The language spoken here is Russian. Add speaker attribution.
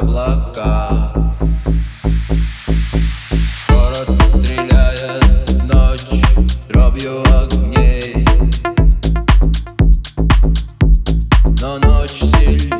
Speaker 1: облака Город стреляет в ночь дробью огней. Но ночь сильна